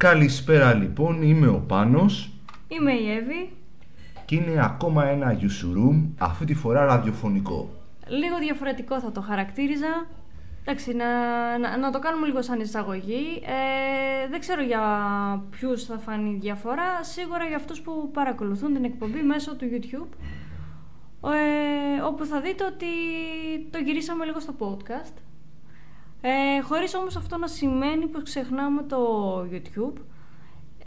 Καλησπέρα λοιπόν, είμαι ο Πάνος Είμαι η Εύη και είναι ακόμα ένα Room, αυτή τη φορά ραδιοφωνικό. Λίγο διαφορετικό θα το χαρακτήριζα. Εντάξει, να, να, να το κάνουμε λίγο σαν εισαγωγή. Ε, δεν ξέρω για ποιους θα φανεί διαφορά, σίγουρα για αυτούς που παρακολουθούν την εκπομπή μέσω του YouTube. Ε, όπου θα δείτε ότι το γυρίσαμε λίγο στο podcast. Ε, χωρίς όμως αυτό να σημαίνει πως ξεχνάμε το YouTube.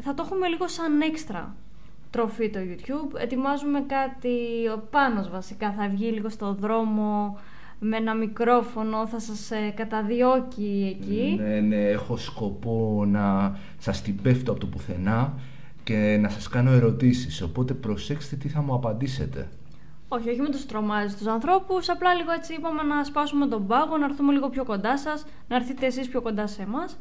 Θα το έχουμε λίγο σαν έξτρα τροφή το YouTube. Ετοιμάζουμε κάτι, ο Πάνος βασικά θα βγει λίγο στο δρόμο με ένα μικρόφωνο, θα σας ε, καταδιώκει εκεί. Ναι, ναι, έχω σκοπό να σας την πέφτω από το πουθενά και να σας κάνω ερωτήσεις, οπότε προσέξτε τι θα μου απαντήσετε. Όχι, όχι με τους τρομάζεις τους ανθρώπους, απλά λίγο έτσι είπαμε να σπάσουμε τον πάγο, να έρθουμε λίγο πιο κοντά σας, να έρθετε εσείς πιο κοντά σε εμάς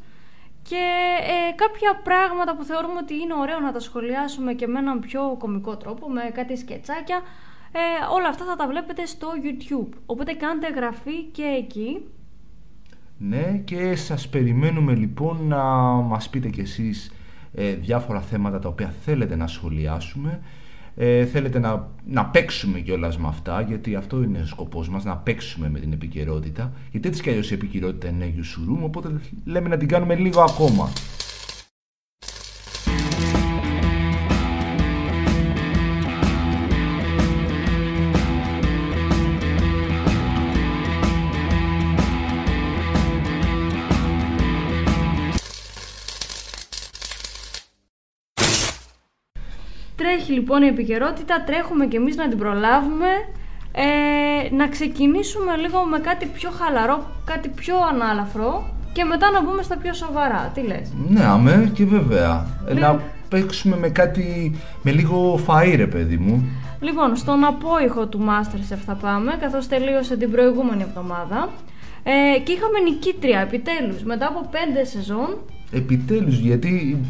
και ε, κάποια πράγματα που θεωρούμε ότι είναι ωραίο να τα σχολιάσουμε και με έναν πιο κομικό τρόπο, με κάτι σκετσάκια, ε, όλα αυτά θα τα βλέπετε στο YouTube. Οπότε κάντε εγγραφή και εκεί. Ναι, και σας περιμένουμε λοιπόν να μας πείτε κι εσείς ε, διάφορα θέματα τα οποία θέλετε να σχολιάσουμε ε, θέλετε να, να παίξουμε κιόλας με αυτά, γιατί αυτό είναι ο σκοπός μας, να παίξουμε με την επικαιρότητα. Γιατί έτσι κι αλλιώς η επικαιρότητα είναι γιουσουρούμ, οπότε λέμε να την κάνουμε λίγο ακόμα. Λοιπόν η επικαιρότητα, τρέχουμε κι εμείς να την προλάβουμε. Ε, να ξεκινήσουμε λίγο με κάτι πιο χαλαρό, κάτι πιο ανάλαφρο και μετά να μπούμε στα πιο σοβαρά. Τι λες; Ναι, αμέ και βέβαια. Ε, να παίξουμε με κάτι, με λίγο φαΐ ρε παιδί μου. Λοιπόν, στον απόηχο του Masterchef θα πάμε, καθώς τελείωσε την προηγούμενη εβδομάδα. Ε, και είχαμε νικήτρια επιτέλους, μετά από πέντε σεζόν. Επιτέλους, γιατί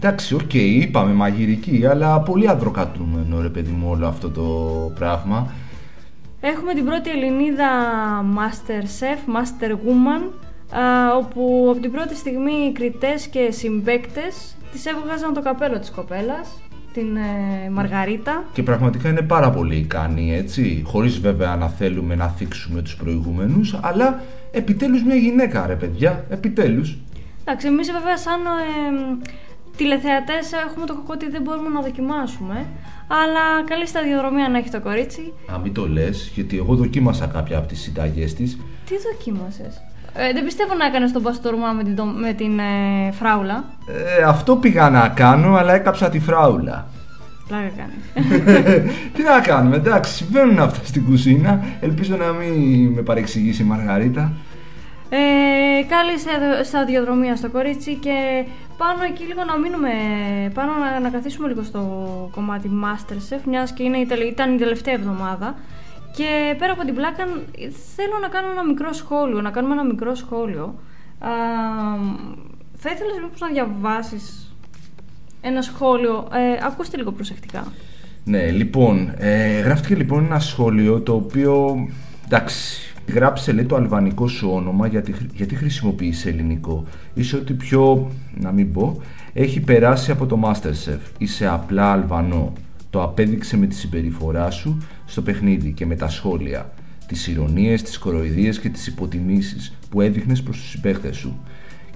Εντάξει, OK, okay, είπαμε μαγειρική, αλλά πολύ ανδροκρατούμενο ρε παιδί μου όλο αυτό το πράγμα. Έχουμε την πρώτη Ελληνίδα Master Chef, Master Woman, όπου από την πρώτη στιγμή οι κριτές και συμπέκτες τις έβγαζαν το καπέλο της κοπέλας, την ε, Μαργαρίτα. Και πραγματικά είναι πάρα πολύ ικανή, έτσι, χωρίς βέβαια να θέλουμε να θίξουμε τους προηγούμενους, αλλά επιτέλους μια γυναίκα ρε παιδιά, επιτέλους. Εντάξει, εμείς βέβαια σαν... Ε, τηλεθεατές έχουμε το κακό ότι δεν μπορούμε να δοκιμάσουμε. Αλλά καλή σταδιοδρομία να έχει το κορίτσι. Α, μην το λες, γιατί εγώ δοκίμασα κάποια από τις συνταγές της. Τι δοκίμασες; Ε, δεν πιστεύω να έκανες τον παστούρμα με την, με την ε, φράουλα. Ε, αυτό πήγα να κάνω, αλλά έκαψα τη φράουλα. Πλάκα κάνεις. Τι να κάνουμε, εντάξει, συμβαίνουν αυτά στην κουζίνα. Ελπίζω να μην με παρεξηγήσει η Μαργαρίτα. Ε, καλή σταδιοδρομία στο κορίτσι και πάνω εκεί λίγο να μείνουμε, πάνω να, να καθίσουμε λίγο στο κομμάτι Masterchef, μιας και είναι, ήταν η τελευταία εβδομάδα. Και πέρα από την πλάκα, θέλω να κάνω ένα μικρό σχόλιο, να κάνουμε ένα μικρό σχόλιο. Α, θα ήθελα λοιπόν να διαβάσεις ένα σχόλιο; Ε, ακούστε λίγο προσεκτικά. Ναι, λοιπόν, ε, γράφτηκε λοιπόν ένα σχόλιο το οποίο, εντάξει, Γράψε λέει το αλβανικό σου όνομα γιατί, γιατί χρησιμοποιείς ελληνικό. Είσαι ότι πιο, να μην πω, έχει περάσει από το Masterchef. Είσαι απλά Αλβανό. Το απέδειξε με τη συμπεριφορά σου στο παιχνίδι και με τα σχόλια. Τις ηρωνίες, τις κοροϊδίες και τις υποτιμήσεις που έδειχνες προς τους συμπαίχτες σου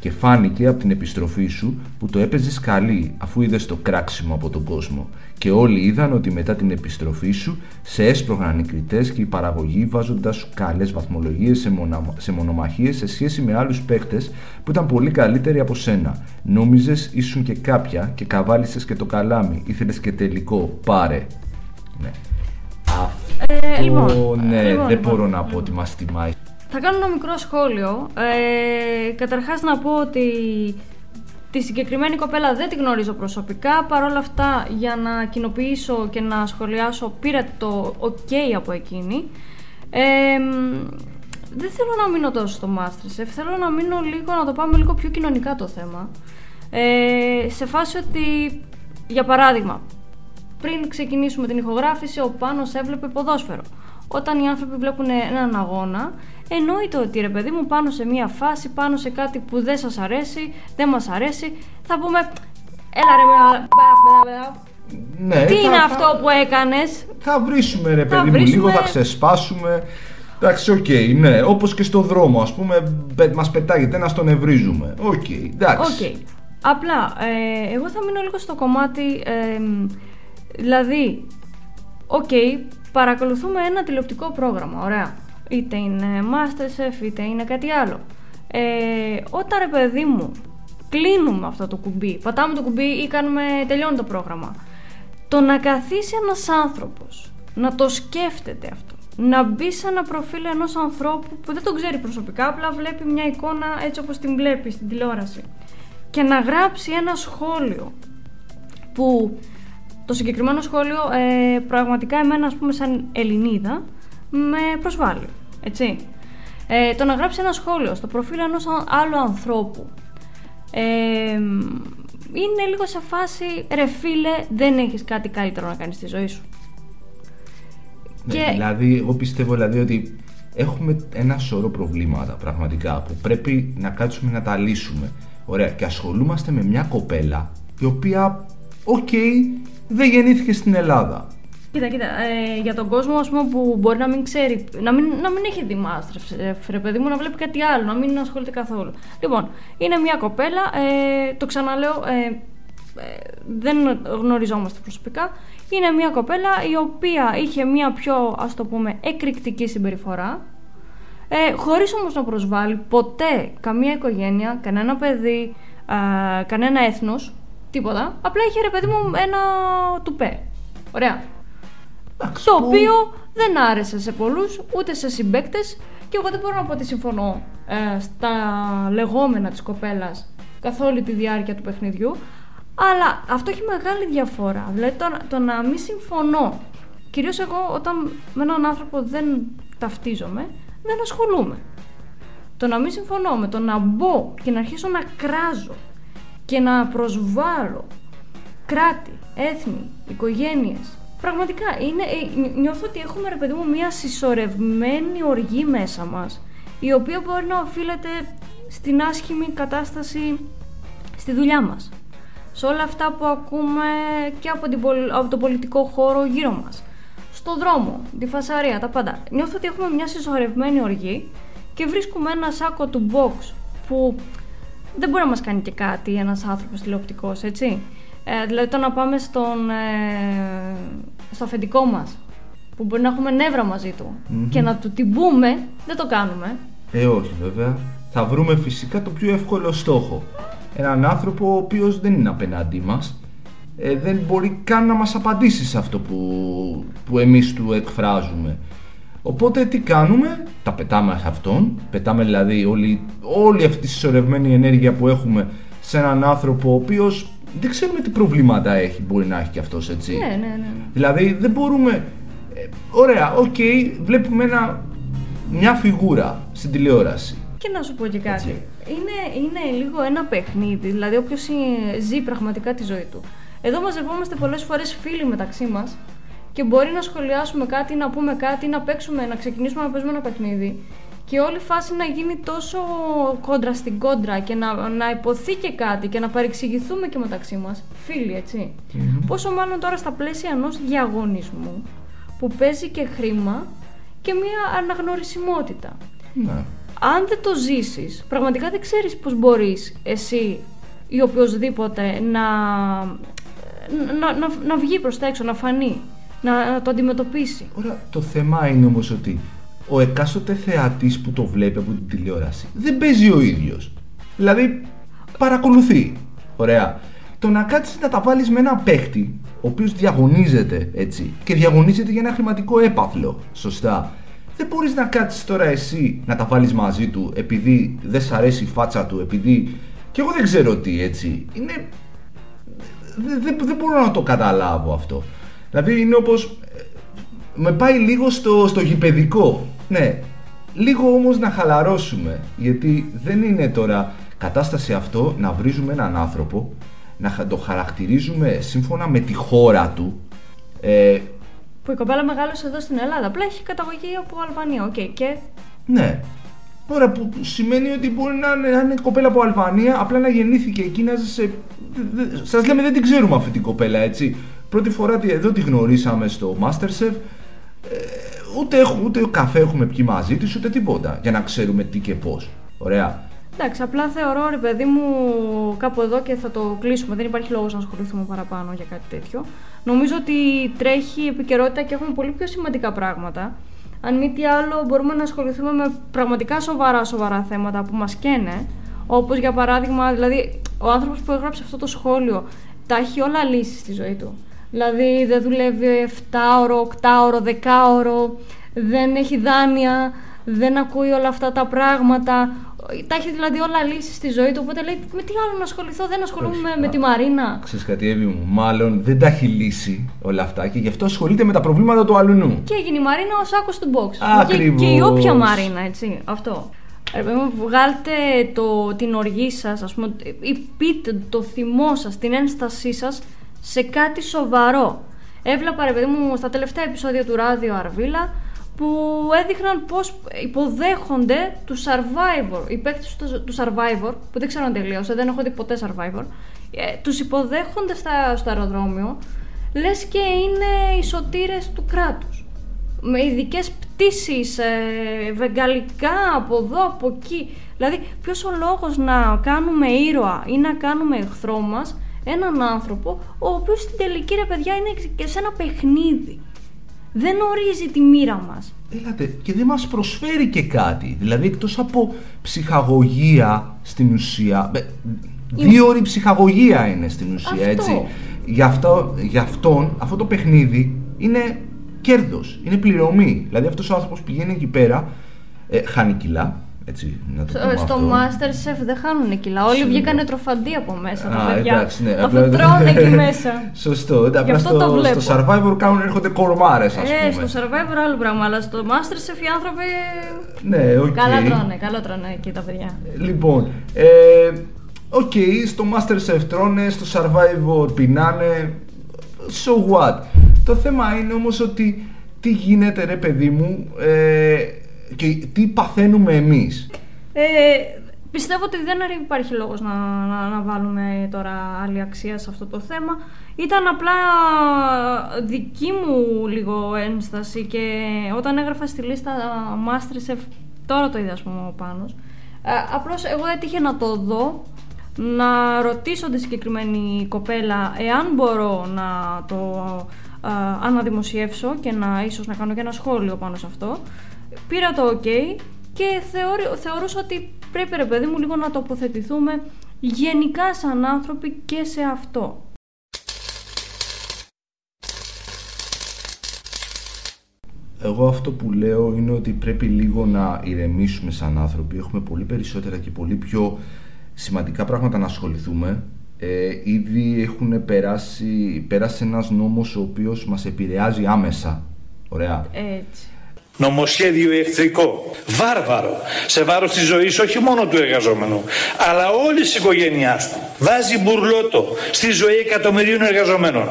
και φάνηκε από την επιστροφή σου που το έπαιζες καλή αφού είδες το κράξιμο από τον κόσμο. Και όλοι είδαν ότι μετά την επιστροφή σου σε έσπρωγαν οι κριτέ και η παραγωγή βάζοντας σου καλές βαθμολογίες σε, μονα... σε μονομαχίες σε σχέση με άλλους παίχτε που ήταν πολύ καλύτεροι από σένα. Νόμιζες ήσουν και κάποια και καβάλισες και το καλάμι. Ήθελες και τελικό. Πάρε. Ναι. Ε, Αυτό λοιπόν, ναι, λοιπόν, δεν λοιπόν, μπορώ να πω ότι μας τιμάει. Θα κάνω ένα μικρό σχόλιο. Ε, καταρχάς να πω ότι τη συγκεκριμένη κοπέλα δεν τη γνωρίζω προσωπικά. Παρ' όλα αυτά για να κοινοποιήσω και να σχολιάσω πήρα το ok από εκείνη. Ε, δεν θέλω να μείνω τόσο στο Masterchef, θέλω να μείνω λίγο, να το πάμε λίγο πιο κοινωνικά το θέμα. Ε, σε φάση ότι, για παράδειγμα, πριν ξεκινήσουμε την ηχογράφηση, ο Πάνος έβλεπε ποδόσφαιρο. Όταν οι άνθρωποι βλέπουν έναν αγώνα, εννοείται ότι ρε παιδί μου πάνω σε μια φάση, πάνω σε κάτι που δεν σας αρέσει, δεν μας αρέσει, θα πούμε Έλα ρε, μπα- μπα- μπα- μπα- Ναι, Τι θα- είναι θα- αυτό που έκανες; Θα βρίσουμε ρε Θα παιδί μου, βρίσουμε. λίγο θα ξεσπάσουμε. Εντάξει, οκ, ναι. Όπως και στο δρόμο, ας πούμε, μας πετάγεται ένα, τον βρίζουμε. Οκ, εντάξει. Οκ. Απλά, ε, εγώ θα μείνω λίγο στο κομμάτι, ε, μ, δηλαδή, οκ, παρακολουθούμε ένα τηλεοπτικό πρόγραμμα, ωραία. Είτε είναι Masterchef, είτε είναι κάτι άλλο. Ε, όταν ρε παιδί μου, κλείνουμε αυτό το κουμπί, πατάμε το κουμπί ή κάνουμε, τελειώνει το πρόγραμμα. Το να καθίσει ένας άνθρωπος, να το σκέφτεται αυτό, να μπει σε ένα προφίλ ενός ανθρώπου που δεν τον ξέρει προσωπικά, απλά βλέπει μια εικόνα έτσι όπως την βλέπει στην τηλεόραση και να γράψει ένα σχόλιο που το συγκεκριμένο σχόλιο ε, πραγματικά εμένα ας πούμε σαν Ελληνίδα με προσβάλλει, έτσι. Ε, το να γράψει ένα σχόλιο στο προφίλ ενός α- άλλου ανθρώπου ε, είναι λίγο σε φάση ρε φίλε δεν έχεις κάτι καλύτερο να κάνεις στη ζωή σου. Ναι, Και- Δηλαδή, εγώ πιστεύω δηλαδή ότι έχουμε ένα σωρό προβλήματα πραγματικά που πρέπει να κάτσουμε να τα λύσουμε. Ωραία, και ασχολούμαστε με μια κοπέλα η οποία, οκ, δεν γεννήθηκε στην Ελλάδα. Κοίτα, κοίτα, ε, για τον κόσμο ας πούμε, που μπορεί να μην ξέρει, να μην, να μην έχει δει Masterchef, ρε παιδί μου, να βλέπει κάτι άλλο, να μην ασχολείται καθόλου. Λοιπόν, είναι μια κοπέλα, ε, το ξαναλέω, ε, ε, δεν γνωριζόμαστε προσωπικά. Είναι μια κοπέλα η οποία είχε μια πιο, ας το πούμε, εκρηκτική συμπεριφορά, ε, χωρίς όμως να προσβάλλει ποτέ καμία οικογένεια, κανένα παιδί, α, κανένα έθνος, τίποτα. Απλά είχε ρε παιδί μου ένα τουπέ. Ωραία. Εντάξει, Το που- οποίο δεν άρεσε σε πολλούς, ούτε σε συμπαίκτες και εγώ δεν μπορώ να πω ότι συμφωνώ ε, στα λεγόμενα της κοπέλας καθ' όλη τη διάρκεια του παιχνιδιού αλλά αυτό έχει μεγάλη διαφορά. Δηλαδή το, να- το να μην συμφωνώ, κυρίως εγώ όταν με έναν άνθρωπο δεν ταυτίζομαι, δεν ασχολούμαι. Το να μην συμφωνώ με το να μπω και να αρχίσω να κράζω και να προσβάλλω κράτη, έθνη, οικογένειες. Πραγματικά είναι, ε, νι- νιώθω ότι έχουμε ρε παιδί μου μια συσσωρευμένη οργή μέσα μας η οποία μπορεί να οφείλεται στην άσχημη κατάσταση στη δουλειά μας. Σε όλα αυτά που ακούμε και από, την, πολ- από τον πολιτικό χώρο γύρω μας. Στο δρόμο, τη φασαρία, τα πάντα. Νιώθω ότι έχουμε μια συσσωρευμένη οργή και βρίσκουμε ένα σάκο του box που δεν μπορεί να μας κάνει και κάτι ένας άνθρωπος τηλεοπτικός, έτσι. Ε, δηλαδή το να πάμε στον, ε, στο αφεντικό μας που μπορεί να έχουμε νεύρα μαζί του Μμμ. και να του την πούμε, δεν το κάνουμε. Ε, όχι βέβαια. Θα βρούμε φυσικά το πιο εύκολο στόχο. Έναν άνθρωπο ο οποίος δεν είναι απέναντί μας. Ε, δεν μπορεί καν να μας απαντήσει σε αυτό που, που εμείς του εκφράζουμε. Οπότε τι κάνουμε, τα πετάμε σε αυτόν, πετάμε δηλαδή όλη, όλη αυτή τη συσσωρευμένη ενέργεια που έχουμε σε έναν άνθρωπο ο οποίος δεν ξέρουμε τι προβλήματα έχει, μπορεί να έχει και αυτός έτσι. Ναι, ναι, ναι. ναι. Δηλαδή δεν μπορούμε. ε, ωραία, οκ, βλέπουμε ένα, μια φιγούρα στην τηλεόραση. Και να σου πω και κάτι. Έτσι. Είναι, είναι λίγο ένα παιχνίδι, δηλαδή όποιος ζει πραγματικά τη ζωή του. Εδώ μαζευόμαστε πολλές φορές φίλοι μεταξύ μας και μπορεί να σχολιάσουμε κάτι, να πούμε κάτι, να παίξουμε, να ξεκινήσουμε να παίζουμε ένα παιχνίδι. Και όλη η φάση να γίνει τόσο κόντρα στην κόντρα και να, να υποθεί και κάτι και να παρεξηγηθούμε και μεταξύ μας. Φίλοι, έτσι. Πόσο μάλλον τώρα στα πλαίσια ενός διαγωνισμού που παίζει και χρήμα και μια αναγνωρισιμότητα Ναι. αν δεν το ζήσεις, πραγματικά δεν ξέρεις πώς μπορείς εσύ ή οποιοδήποτε να, να, να, να βγει προς τα έξω, να φανεί, να, να το αντιμετωπίσει. Ωραία, το θέμα είναι όμως ότι ο εκάστοτε θεατής που το βλέπει από την τηλεόραση δεν παίζει ο ίδιος. Δηλαδή παρακολουθεί. Ωραία. Το να κάτσεις να τα βάλεις με ένα παίχτη ο οποίος διαγωνίζεται έτσι και διαγωνίζεται για ένα χρηματικό έπαθλο. Σωστά. Δεν μπορείς να κάτσεις τώρα εσύ να τα βάλεις μαζί του επειδή δεν σ' αρέσει η φάτσα του, επειδή... Και εγώ δεν ξέρω τι έτσι. Είναι δεν, δεν, δεν μπορώ να το καταλάβω αυτό. Δηλαδή είναι όπως ε, με πάει λίγο στο, στο γηπεδικό. Ναι, λίγο όμως να χαλαρώσουμε. Γιατί δεν είναι τώρα κατάσταση αυτό να βρίζουμε έναν άνθρωπο, να χα- το χαρακτηρίζουμε σύμφωνα με τη χώρα του. Ε, Που η κοπέλα μεγάλωσε εδώ στην Ελλάδα. Απλά έχει καταγωγή από Αλβανία. Οκ, και ναι, Ωραία, που σημαίνει ότι μπορεί να είναι, να είναι κοπέλα από Αλβανία, απλά να γεννήθηκε εκεί, να σε... Σας λέμε δεν την ξέρουμε αυτή την κοπέλα, έτσι. Πρώτη φορά εδώ τη γνωρίσαμε στο Masterchef, ε, ούτε, έχουμε, ούτε καφέ έχουμε πιει μαζί τη, ούτε τίποτα, για να ξέρουμε τι και πώς. Ωραία. Εντάξει, απλά θεωρώ ρε παιδί μου κάπου εδώ και θα το κλείσουμε. Δεν υπάρχει λόγος να ασχοληθούμε παραπάνω για κάτι τέτοιο. Νομίζω ότι τρέχει επικαιρότητα και έχουμε πολύ πιο σημαντικά πράγματα. Αν μη τι άλλο, μπορούμε να ασχοληθούμε με πραγματικά σοβαρά σοβαρά θέματα που μας καίνε. Όπως για παράδειγμα, δηλαδή, ο άνθρωπος που έγραψε αυτό το σχόλιο τα έχει όλα λύσει στη ζωή του. Δηλαδή, δεν δουλεύει 7 ώρο, 8 ώρο, 10 ώρο, δεν έχει δάνεια, δεν ακούει όλα αυτά τα πράγματα. Τα έχει δηλαδή όλα λύσει στη ζωή του. Οπότε λέει: Με τι άλλο να ασχοληθώ, δεν ασχολούμαι με τη Μαρίνα. Ξέρεις κάτι, Εύη μου, μάλλον δεν τα έχει λύσει όλα αυτά και γι' αυτό ασχολείται με τα προβλήματα του αλλού. Και έγινε η Μαρίνα ο σάκο του box. Ακριβώς. Και, και η όποια Μαρίνα, έτσι. Αυτό. Ε, βγάλτε το, την οργή σας, ας πούμε, ή πείτε το θυμό σας, την ένστασή σας σε κάτι σοβαρό. Έβλεπα, ρε παιδί μου, στα τελευταία επεισόδια του Ράδιο Αρβίλα που έδειχναν πώς υποδέχονται τους Survivor, οι παίκτες τους Survivor, που δεν ξέρω αν τελείωσε, δεν έχω δει ποτέ Survivor, ε, τους υποδέχονται στα, στο αεροδρόμιο, λες και είναι οι σωτήρες του κράτους. Με ειδικές πτήσεις, ε, βεγγαλικά, από εδώ, από εκεί. Δηλαδή, ποιος ο λόγος να κάνουμε ήρωα ή να κάνουμε εχθρό μας έναν άνθρωπο, ο οποίος στην τελική, ρε παιδιά, είναι και σε ένα παιχνίδι δεν ορίζει τη μοίρα μας. Έλατε, και δεν μας προσφέρει και κάτι. Δηλαδή, εκτός από ψυχαγωγία στην ουσία, δύο ώρη ψυχαγωγία είναι στην ουσία, έτσι. Γι' αυτό, γι' αυτόν, αυτό το παιχνίδι είναι κέρδος, είναι πληρωμή. Δηλαδή, αυτός ο άνθρωπος πηγαίνει εκεί πέρα, ε, χάνει κιλά, έτσι, να το στο αυτό. Masterchef δεν χάνουν κιλά. Όλοι βγήκανε τροφαντή από μέσα. Α, τα παιδιά. εντάξει, ναι. Απλά τρώνε εκεί μέσα. Σωστό. Απλά στο, το βλέπω. στο Survivor κάνουν έρχονται κορμάρες, ας πούμε. Ε, στο Survivor άλλο πράγμα. Αλλά στο Masterchef οι άνθρωποι. Ναι, OK. Okay. Καλά τρώνε, καλά τρώνε εκεί τα παιδιά. Λοιπόν. Ε, OK, okay, στο Masterchef τρώνε, στο Survivor πεινάνε. So what; Το θέμα είναι όμως ότι τι γίνεται ρε παιδί μου ε, και τι παθαίνουμε εμείς; Ε, πιστεύω ότι δεν υπάρχει λόγος να, να, να, βάλουμε τώρα άλλη αξία σε αυτό το θέμα. Ήταν απλά δική μου λίγο ένσταση και όταν έγραφα στη λίστα Masterchef, τώρα το είδα ας πούμε ο Πάνος, ε, απλώς εγώ έτυχε να το δω, να ρωτήσω τη συγκεκριμένη κοπέλα εάν μπορώ να το ε, αναδημοσιεύσω και να ίσως να κάνω και ένα σχόλιο πάνω σε αυτό πήρα το ok και θεωρώ, θεωρούσα ότι πρέπει ρε παιδί μου λίγο να τοποθετηθούμε γενικά σαν άνθρωποι και σε αυτό. Εγώ αυτό που λέω είναι ότι πρέπει λίγο να ηρεμήσουμε σαν άνθρωποι. Έχουμε πολύ περισσότερα και πολύ πιο σημαντικά πράγματα να ασχοληθούμε. Ε, ήδη έχουν περάσει, πέρασε ένας νόμος ο οποίος μας επηρεάζει άμεσα. Ωραία. Έτσι νομοσχέδιο εχθρικό, βάρβαρο, σε βάρος της ζωής όχι μόνο του εργαζόμενου, αλλά όλης της οικογένειάς του. Βάζει μπουρλότο στη ζωή εκατομμυρίων εργαζομένων.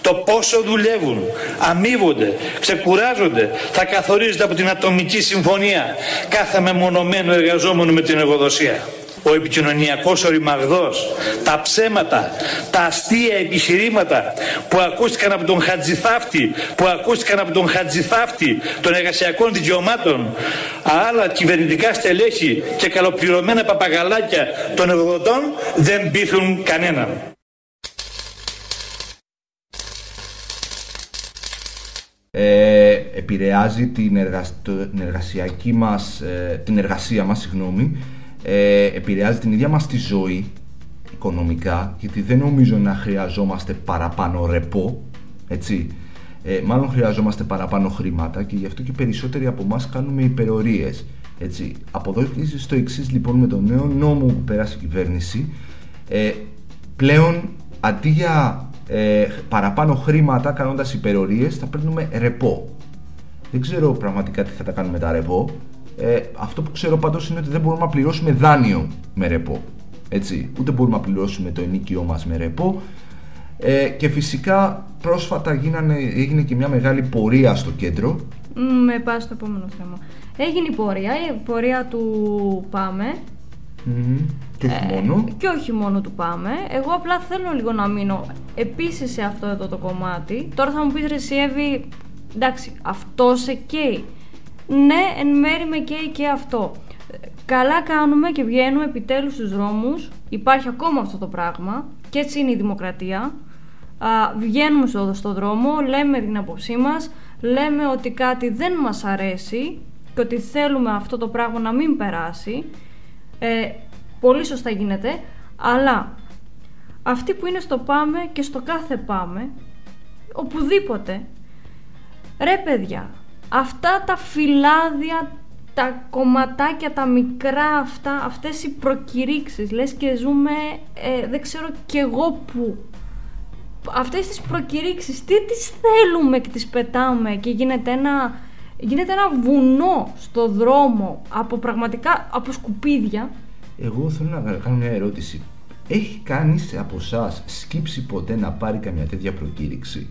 Το πόσο δουλεύουν, αμείβονται, ξεκουράζονται, θα καθορίζεται από την ατομική συμφωνία κάθε μεμονωμένο εργαζόμενο με την εργοδοσία ο επικοινωνιακός οριμαγδός, τα ψέματα, τα αστεία επιχειρήματα που ακούστηκαν από τον Χατζηθάφτη, που ακούστηκαν από τον Χατζηθάφτη των εργασιακών δικαιωμάτων, άλλα κυβερνητικά στελέχη και καλοπληρωμένα παπαγαλάκια των εργοδοτών δεν πείθουν κανέναν. Ε, επηρεάζει την, εργασιακή μας, ε, την εργασία μας, συγγνώμη, ε, επηρεάζει την ίδια μας τη ζωή οικονομικά γιατί δεν νομίζω να χρειαζόμαστε παραπάνω ρεπό έτσι. Ε, μάλλον χρειαζόμαστε παραπάνω χρήματα και γι' αυτό και περισσότεροι από εμάς κάνουμε υπερορίες έτσι. Από εδώ και στο εξής λοιπόν με τον νέο νόμο που πέρασε η κυβέρνηση. Ε, πλέον αντί για ε, παραπάνω χρήματα κάνοντας υπερορίες θα παίρνουμε ρεπό. Δεν ξέρω πραγματικά τι θα τα κάνουμε τα ρεπό ε, αυτό που ξέρω πάντως είναι ότι δεν μπορούμε να πληρώσουμε δάνειο με ρεπό. Έτσι, ούτε μπορούμε να πληρώσουμε το ενίκιό μας με ρεπό. Ε, και φυσικά πρόσφατα γίνανε, έγινε και μια μεγάλη πορεία στο κέντρο Με πάει στο επόμενο θέμα. Έγινε η πορεία, η πορεία του Πάμε. Και όχι μόνο. Και όχι μόνο του Πάμε. Εγώ απλά θέλω λίγο να μείνω επίσης σε αυτό εδώ το κομμάτι. Τώρα θα μου πεις ρε Σιέβη, εντάξει, αυτός σε καίει. Ναι, εν μέρη με καίει και αυτό. Καλά κάνουμε και βγαίνουμε επιτέλους στους δρόμους. Υπάρχει ακόμα αυτό το πράγμα και έτσι είναι η δημοκρατία. Α, βγαίνουμε στο, στο δρόμο, λέμε την απόψή μας, λέμε ότι κάτι δεν μας αρέσει και ότι θέλουμε αυτό το πράγμα να μην περάσει. Ε, πολύ σωστά γίνεται, αλλά αυτοί που είναι στο πάμε και στο κάθε πάμε, οπουδήποτε, ρε παιδιά, αυτά τα φυλάδια, τα κομματάκια, τα μικρά αυτά, αυτές οι προκηρύξεις, λες και ζούμε, ε, δεν ξέρω κι εγώ πού. Αυτές τις προκηρύξεις, τι τις θέλουμε και τις πετάμε και γίνεται ένα, γίνεται ένα βουνό στο δρόμο από πραγματικά, από σκουπίδια; Εγώ θέλω να κάνω μια ερώτηση. Έχει κανείς από εσάς σκύψει ποτέ να πάρει καμιά τέτοια προκήρυξη;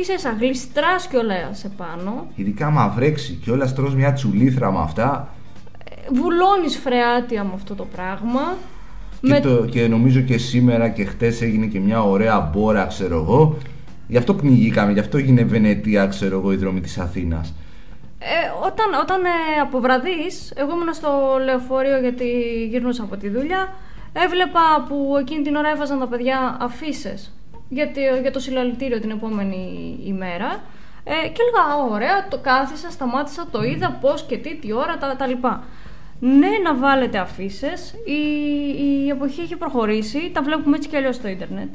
Είσαι σαν γλιστράς κιόλας σε πάνω. Ειδικά άμα βρέξει και όλα τρως μια τσουλήθρα με αυτά. Βουλώνεις φρεάτια με αυτό το πράγμα. Και, Με- το, και νομίζω και σήμερα και χτες έγινε και μια ωραία μπόρα, ξέρω εγώ. Γι' αυτό πνιγήκαμε, γι' αυτό έγινε Βενετία, ξέρω εγώ, η δρόμη της Αθήνας. Ε, όταν όταν ε, αποβραδείς, εγώ ήμουν στο λεωφορείο γιατί γυρνούσα από τη δουλειά, έβλεπα που εκείνη την ώρα έβαζαν τα παιδιά αφήσει για, τη- για το συλλαλητήριο την επόμενη ημέρα. Ε, και έλεγα, «Α, ωραία, το κάθισα, σταμάτησα, το είδα, πώς και τι, τι ώρα, τα, τα λοιπά. Ναι, να βάλετε αφήσεις. Η, η εποχή έχει προχωρήσει, τα βλέπουμε έτσι κι αλλιώς στο ίντερνετ.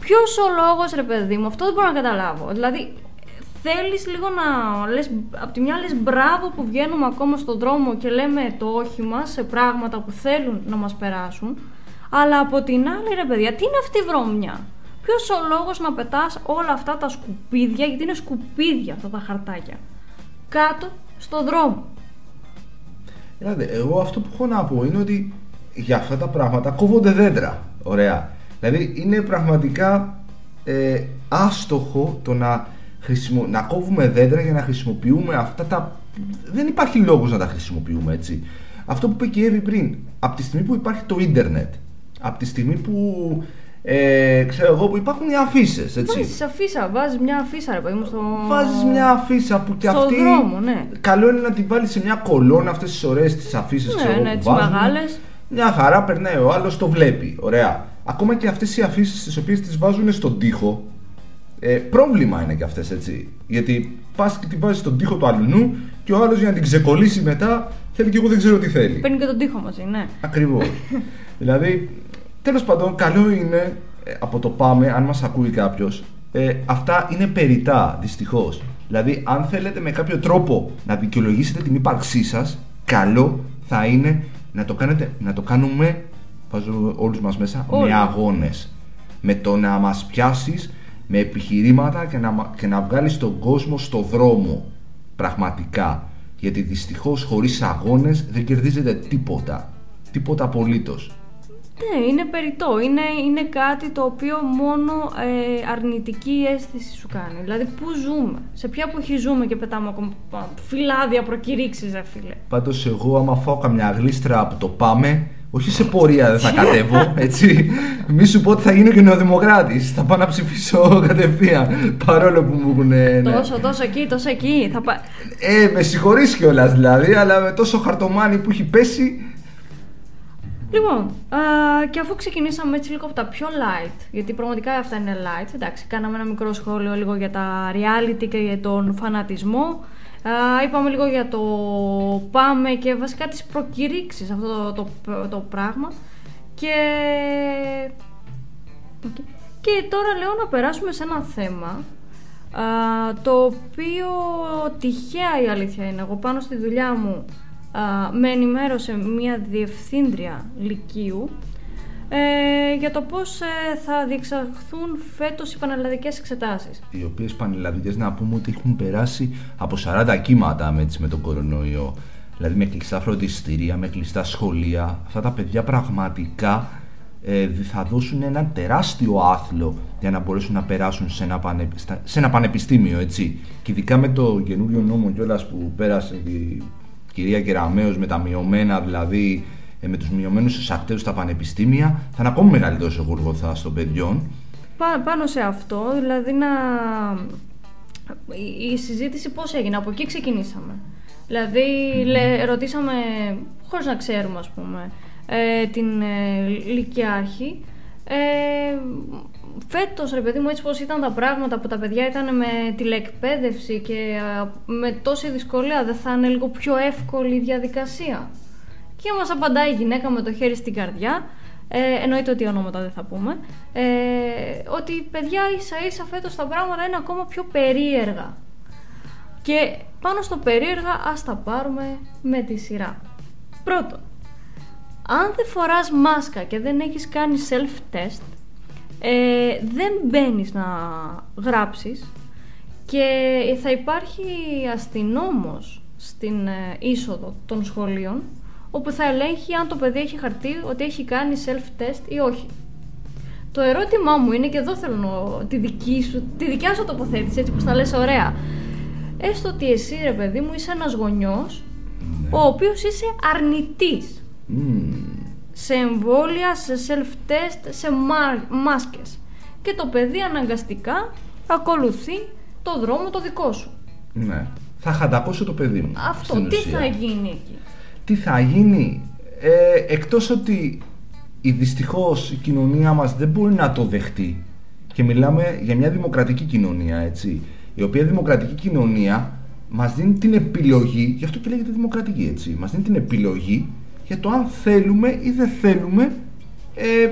Ποιος ο λόγος, ρε παιδί μου, αυτό δεν μπορώ να καταλάβω. Δηλαδή, θέλεις λίγο να λες, απ' τη μια λες μπράβο που βγαίνουμε ακόμα στον δρόμο και λέμε το όχι μας σε πράγματα που θέλουν να μας περάσουν. Αλλά από την άλλη, ρε παιδιά, τι είναι αυτή η βρώμια. Ποιο ο λόγος να πετάς όλα αυτά τα σκουπίδια, γιατί είναι σκουπίδια αυτά τα χαρτάκια, κάτω στον δρόμο. Δηλαδή, εγώ αυτό που έχω να πω είναι ότι για αυτά τα πράγματα κόβονται δέντρα. Ωραία. Δηλαδή, είναι πραγματικά ε, άστοχο το να, χρησιμο... να κόβουμε δέντρα για να χρησιμοποιούμε αυτά τα. Δεν υπάρχει λόγος να τα χρησιμοποιούμε έτσι. Αυτό που είπε και η Εύη πριν, από τη στιγμή που υπάρχει το ίντερνετ, από τη στιγμή που ε, ξέρω εγώ που υπάρχουν οι αφήσει, έτσι. Βάζεις αφίσα, βάζεις μια αφίσα, ρε παιδί μου, στο. Βάζεις μια αφίσα που και Στο αυτή. δρόμο, ναι. Καλό είναι να την βάλεις σε μια κολόνα αυτές τις ωραίες τις αφήσει Ναι, ναι, τις μεγάλες. Μια χαρά περνάει ο άλλος, το βλέπει. Ωραία. Ακόμα και αυτές οι αφήσει τις οποίες τις βάζουν στον τοίχο. Ε, πρόβλημα είναι και αυτές, έτσι. Γιατί πας και την βάζεις στον τοίχο του αλλού και ο άλλος για να την ξεκολλήσει μετά θέλει και εγώ δεν ξέρω τι θέλει. Παίρνει και τον τοίχο μαζί, ναι. Ακριβώς. δηλαδή, τέλος πάντων, καλό είναι ε, από το πάμε, αν μας ακούει κάποιος, ε, αυτά είναι περιτά δυστυχώς. Δηλαδή, αν θέλετε με κάποιο τρόπο να δικαιολογήσετε την ύπαρξή σας, καλό θα είναι να το, κάνετε, να το κάνουμε, βάζω όλους μας μέσα, Όλοι. με αγώνες. Με το να μας πιάσεις με επιχειρήματα και να, μα- και να βγάλεις τον κόσμο στο δρόμο. Πραγματικά. Γιατί δυστυχώς χωρίς αγώνες δεν κερδίζετε τίποτα. Τίποτα απολύτως. Ναι, είναι περιττό. Είναι, είναι κάτι το οποίο μόνο ε, αρνητική αίσθηση σου κάνει. Δηλαδή, πού ζούμε, σε ποια εποχή ζούμε και πετάμε ακόμα φυλάδια προκηρύξεις, ρε φίλε; Πάντως εγώ άμα φάω καμιά γλίστρα από το πάμε, όχι σε πορεία δεν θα κατέβω, έτσι. Μη σου πω ότι θα γίνω και νεοδημοκράτης. Θα πάω να ψηφίσω κατευθείαν. Παρόλο που μου έχουν. Ναι. Τόσο, τόσο εκεί, τόσο εκεί. Θα πα... Ε, με συγχωρείς κιόλας δηλαδή, αλλά με τόσο χαρτομάνι που έχει πέσει. Λοιπόν, α, και αφού ξεκινήσαμε έτσι λίγο από τα πιο light, γιατί πραγματικά αυτά είναι light, εντάξει, κάναμε ένα μικρό σχόλιο λίγο για τα reality και για τον φανατισμό. Α, είπαμε λίγο για το πάμε και βασικά τις προκηρύξεις αυτό το, το, το πράγμα. Και... Οκ. Και τώρα λέω να περάσουμε σε ένα θέμα α, το οποίο τυχαία η αλήθεια είναι. Εγώ πάνω στη δουλειά μου α, με ενημέρωσε μια διευθύντρια λυκείου ε, για το πώς ε, θα διεξαχθούν φέτος οι πανελλαδικές εξετάσεις. Οι οποίες πανελλαδικές να πούμε ότι έχουν περάσει από 40 κύματα με, με τον κορονοϊό. Δηλαδή με κλειστά φροντιστήρια, με κλειστά σχολεία. Αυτά τα παιδιά πραγματικά ε, θα δώσουν ένα τεράστιο άθλο για να μπορέσουν να περάσουν σε ένα, πανε, σε ένα πανεπιστήμιο, έτσι. Και ειδικά με το καινούριο νόμο κιόλας που πέρασε η κυρία Κεραμέως με τα μειωμένα, δηλαδή ε, με τους μειωμένους εισακτέους στα πανεπιστήμια, θα είναι ακόμη μεγαλύτερο ο γουργοθάς των παιδιών. πάνω σε αυτό, δηλαδή να... η συζήτηση πώς έγινε, από εκεί ξεκινήσαμε. Δηλαδή, mm ρωτήσαμε, χωρίς να ξέρουμε, ας πούμε, ε, την ε, Λυκειάρχη. Ε, φέτος, ρε παιδί μου, έτσι πως ήταν τα πράγματα που τα παιδιά ήταν με τηλεεκπαίδευση και ε, με τόση δυσκολία, δεν θα είναι λίγο πιο εύκολη η διαδικασία. Και μας απαντάει η γυναίκα με το χέρι στην καρδιά, ε, εννοείται ότι ονόματα δεν θα πούμε, ε, ότι παιδιά ίσα ίσα φέτος τα πράγματα είναι ακόμα πιο περίεργα. Και πάνω στο περίεργα ας τα πάρουμε με τη σειρά. Πρώτον, αν δεν φοράς μάσκα και δεν έχεις κάνει self-test, ε, δεν μπαίνεις να γράψεις και θα υπάρχει αστυνόμος στην ε, είσοδο των σχολείων όπου θα ελέγχει αν το παιδί έχει χαρτί ότι έχει κάνει self-test ή όχι. Το ερώτημά μου είναι και εδώ θέλω τη, δική σου, τη δικιά σου τοποθέτηση έτσι που τα λες ωραία. Έστω ότι εσύ ρε παιδί μου είσαι ένας γονιός ναι. ο οποίος είσαι αρνητής σε εμβόλια, σε self-test, σε μάσκες. Και το παιδί αναγκαστικά ακολουθεί το δρόμο το δικό σου. Ναι. Θα χανταπώσω το παιδί μου. Αυτό. Τι θα γίνει εκεί; Τι θα γίνει; Ε, εκτός ότι η δυστυχώς η κοινωνία μας δεν μπορεί να το δεχτεί και μιλάμε για μια δημοκρατική κοινωνία, έτσι, η οποία δημοκρατική κοινωνία μας δίνει την επιλογή, γι' αυτό και λέγεται δημοκρατική, έτσι, μας δίνει την επιλογή για το αν θέλουμε ή δεν θέλουμε ε,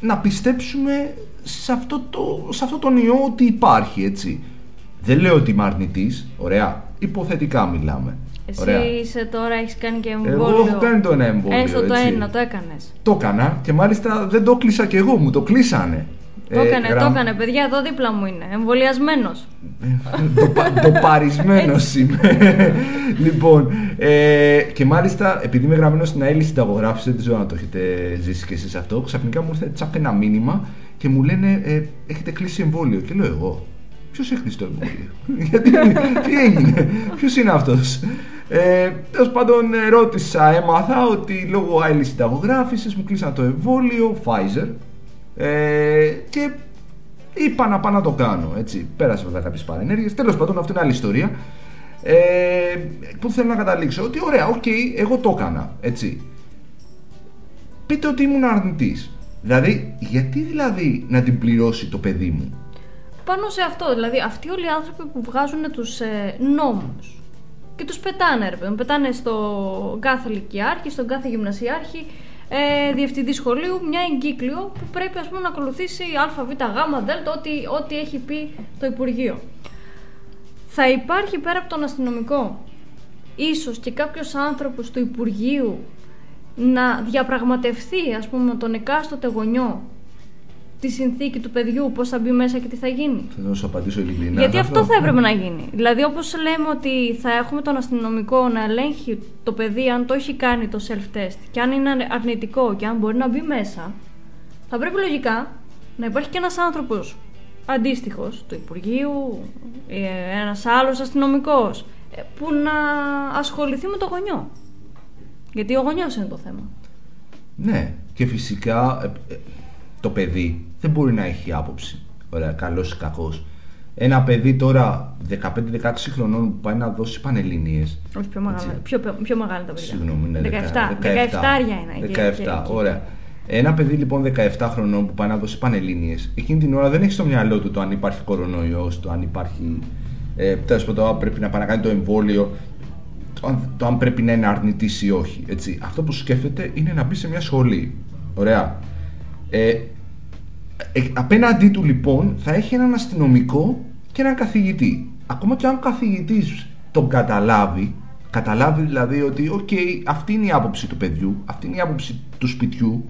να πιστέψουμε σε αυτό, το, σε αυτό τον ιό ότι υπάρχει, έτσι. Δεν λέω ότι είμαι αρνητής, ωραία, υποθετικά μιλάμε. Εσύ ωραία. είσαι τώρα, έχεις κάνει και εμβόλιο. Εγώ έχω κάνει το ένα εμβόλιο. Έστω το ένα, το έκανες. Το έκανα και μάλιστα δεν το κλείσα κι εγώ, μου το κλείσανε. Το ε, έκανε, το έκανε, παιδιά, εδώ δίπλα μου είναι. Εμβολιασμένος. το παρισμένος είμαι. λοιπόν, ε, και μάλιστα, επειδή είμαι γραμμένος στην ΑΕΛ συνταγογράφηση, δεν ξέρω αν το έχετε ζήσει κι εσείς αυτό, ξαφνικά μου ήρθε τσάπ ένα μήνυμα και μου λένε ε, Έχετε κλείσει εμβόλιο. Και λέω εγώ, Ποιος έχει κλείσει το εμβόλιο, Γιατί, τι έγινε, Ποιος είναι αυτός; Ε, Τέλος πάντων, ρώτησα, έμαθα ότι λόγω άυλης συνταγογράφησης μου κλείσαν το εμβόλιο Pfizer ε, και είπα να πάω να το κάνω. Έτσι. Πέρασε βέβαια κάποιες παρενέργειες. Τέλος πάντων, αυτό είναι άλλη ιστορία. Ε, που θέλω να καταλήξω ότι ωραία, OK, okay, εγώ το έκανα. Έτσι. Πείτε ότι ήμουν αρνητής. Δηλαδή, γιατί δηλαδή να την πληρώσει το παιδί μου; Πάνω σε αυτό, δηλαδή αυτοί όλοι οι άνθρωποι που βγάζουν τους ε, νόμους και τους πετάνε ρε παιδί, πετάνε στο κάθε λυκειάρχη, στον κάθε γυμνασιάρχη ε, διευθυντή σχολείου μια εγκύκλιο που πρέπει ας πούμε, να ακολουθήσει α, β, γ, δ, ό,τι, ό,τι έχει πει το Υπουργείο. Θα υπάρχει πέρα από τον αστυνομικό ίσως και κάποιος άνθρωπος του Υπουργείου να διαπραγματευτεί ας πούμε τον εκάστοτε γονιό τη συνθήκη του παιδιού, πώς θα μπει μέσα και τι θα γίνει. Θα σου απαντήσω ειλικρινά. Γιατί αυτό θα έπρεπε να γίνει. Δηλαδή, όπως λέμε ότι θα έχουμε τον αστυνομικό να ελέγχει το παιδί αν το έχει κάνει το self-test και αν είναι αρνητικό και αν μπορεί να μπει μέσα, θα πρέπει λογικά να υπάρχει και ένας άνθρωπος αντίστοιχος του Υπουργείου, ε, ένας άλλος αστυνομικός, ε, που να ασχοληθεί με το γονιό. Γιατί ο γονιός είναι το θέμα. Ναι, και φυσικά ε, το παιδί δεν μπορεί να έχει άποψη. Ωραία, καλός ή κακός. Ένα παιδί τώρα 15-16 χρονών που πάει να δώσει πανελληνίες. Όχι, πιο μεγάλα. Πιο, πιο μεγάλα τα παιδιά. Συγγνώμη, είναι 17. 17, 17 είναι. 17, ωραία. Ένα παιδί λοιπόν 17 χρονών που πάει να δώσει πανελληνίες, εκείνη την ώρα δεν έχει στο μυαλό του το αν υπάρχει κορονοϊός, το αν υπάρχει. Ε, Τέλος πάντων, αν πρέπει να πάει να κάνει το εμβόλιο, το αν, το αν πρέπει να είναι αρνητής ή όχι. Έτσι. Αυτό που σκέφτεται είναι να μπει σε μια σχολή. Ωραία. Ε, ε, απέναντί του λοιπόν θα έχει έναν αστυνομικό και έναν καθηγητή. Ακόμα και αν ο καθηγητής τον καταλάβει, καταλάβει δηλαδή ότι οκ, αυτή είναι η άποψη του παιδιού, αυτή είναι η άποψη του σπιτιού,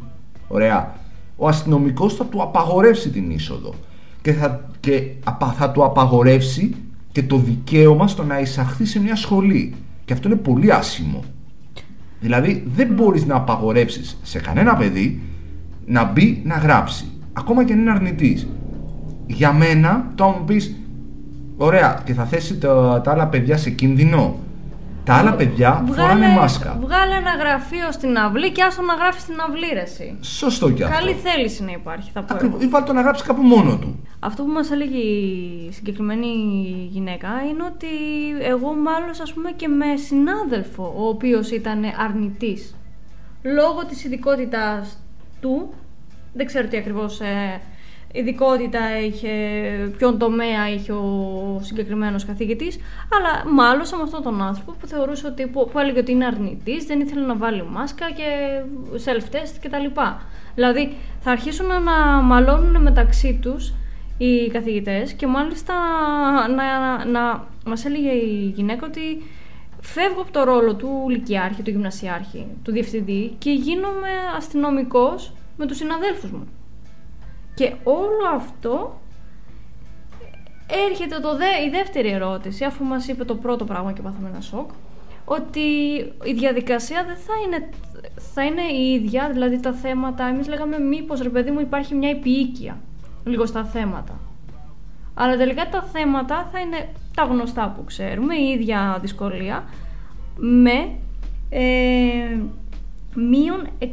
ωραία, ο αστυνομικός θα του απαγορεύσει την είσοδο και θα, και θα του απαγορεύσει και το δικαίωμα στο να εισαχθεί σε μια σχολή. Και αυτό είναι πολύ άσχημο. Δηλαδή δεν μπορείς να απαγορεύσεις σε κανένα παιδί να μπει να γράψει. Ακόμα και αν είναι αρνητής. Για μένα, το αν μου πεις, ωραία, και θα θέσει τα, τα άλλα παιδιά σε κίνδυνο. Τα άλλα παιδιά φοράνε μάσκα. Βγάλε ένα γραφείο στην αυλή και άστο να γράφεις στην αυλή, ρε, εσύ. Σωστό κι αυτό. Καλή θέληση να υπάρχει, θα πω. εγώ. Ακριβώς. Ή βάλτε το να γράψει κάπου μόνο του. Αυτό που μας έλεγε η συγκεκριμένη γυναίκα είναι ότι εγώ μάλλον ας πούμε και με συνάδελφο ο οποίος ήταν αρνητής λόγω της ειδικότητας του δεν ξέρω τι ακριβώς ε, ειδικότητα είχε, ποιον τομέα είχε ο συγκεκριμένος καθηγητής αλλά μάλωσα με αυτόν τον άνθρωπο που θεωρούσε ότι, που, που έλεγε ότι είναι αρνητής δεν ήθελε να βάλει μάσκα και self-test κτλ. Δηλαδή θα αρχίσουν να μαλώνουν μεταξύ τους οι καθηγητές και μάλιστα να, να μας έλεγε η γυναίκα ότι φεύγω από το ρόλο του λυκειάρχη, του γυμνασιάρχη, του διευθυντή και γίνομαι αστυνομικός με τους συναδέλφους μου. Και όλο αυτό έρχεται το δε, η δεύτερη ερώτηση, αφού μας είπε το πρώτο πράγμα και πάθαμε ένα σοκ, ότι η διαδικασία δεν θα είναι, θα είναι η ίδια, δηλαδή τα θέματα, εμείς λέγαμε μήπως ρε παιδί μου υπάρχει μια επίοικια λίγο στα θέματα. Αλλά τελικά τα θέματα θα είναι τα γνωστά που ξέρουμε, η ίδια δυσκολία, με ε, μείον 150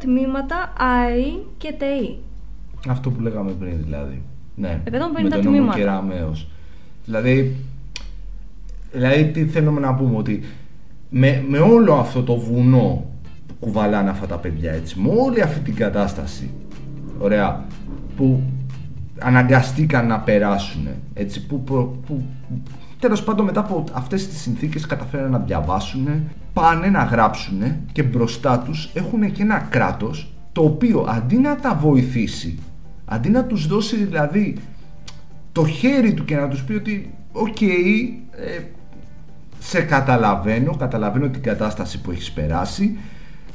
τμήματα ΑΕΗ και ΤΕΗ. Αυτό που λέγαμε πριν δηλαδή. Ναι. 150 με τον νόμο τμήματα. Κεραμέως. Δηλαδή, δηλαδή τι θέλουμε να πούμε ότι με, με όλο αυτό το βουνό που κουβαλάνε αυτά τα παιδιά έτσι, με όλη αυτή την κατάσταση, ωραία, που αναγκαστήκαν να περάσουν, έτσι, που, προ- που τέλος πάντων μετά από αυτές τις συνθήκες καταφέραν να διαβάσουν, πάνε να γράψουν και μπροστά τους έχουν και ένα κράτος το οποίο αντί να τα βοηθήσει, αντί να τους δώσει δηλαδή το χέρι του και να τους πει ότι οκ, ε, σε καταλαβαίνω, καταλαβαίνω την κατάσταση που έχεις περάσει,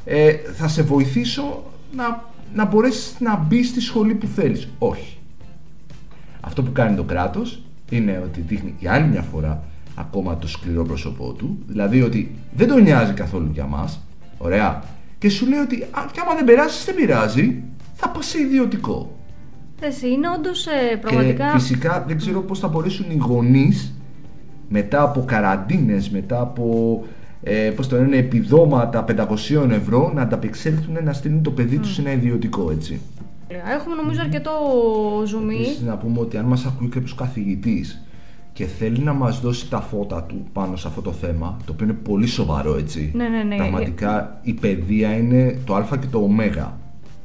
ε, θα σε βοηθήσω να, να μπορέσεις να μπεις στη σχολή που θέλεις. Όχι. Αυτό που κάνει το κράτος είναι ότι δείχνει για άλλη μια φορά ακόμα το σκληρό πρόσωπό του, δηλαδή ότι δεν τον νοιάζει καθόλου για μας, ωραία, και σου λέει ότι α, και άμα δεν περάσεις δεν πειράζει, θα πας σε ιδιωτικό. Εσύ είναι όντως ε, πραγματικά... Και φυσικά δεν ξέρω πώς θα μπορέσουν οι γονείς μετά από καραντίνες, μετά από ε, πώς το λένε, επιδόματα 500 ευρώ να ανταπεξέλθουν να στείλουν το παιδί τους σε ένα ιδιωτικό έτσι. Έχουμε νομίζω αρκετό ζουμί. Επίσης να πούμε ότι αν μας ακούει κάποιος καθηγητής και θέλει να μας δώσει τα φώτα του πάνω σε αυτό το θέμα, το οποίο είναι πολύ σοβαρό έτσι. Ναι, ναι, ναι. Πραγματικά η παιδεία είναι το α και το ω.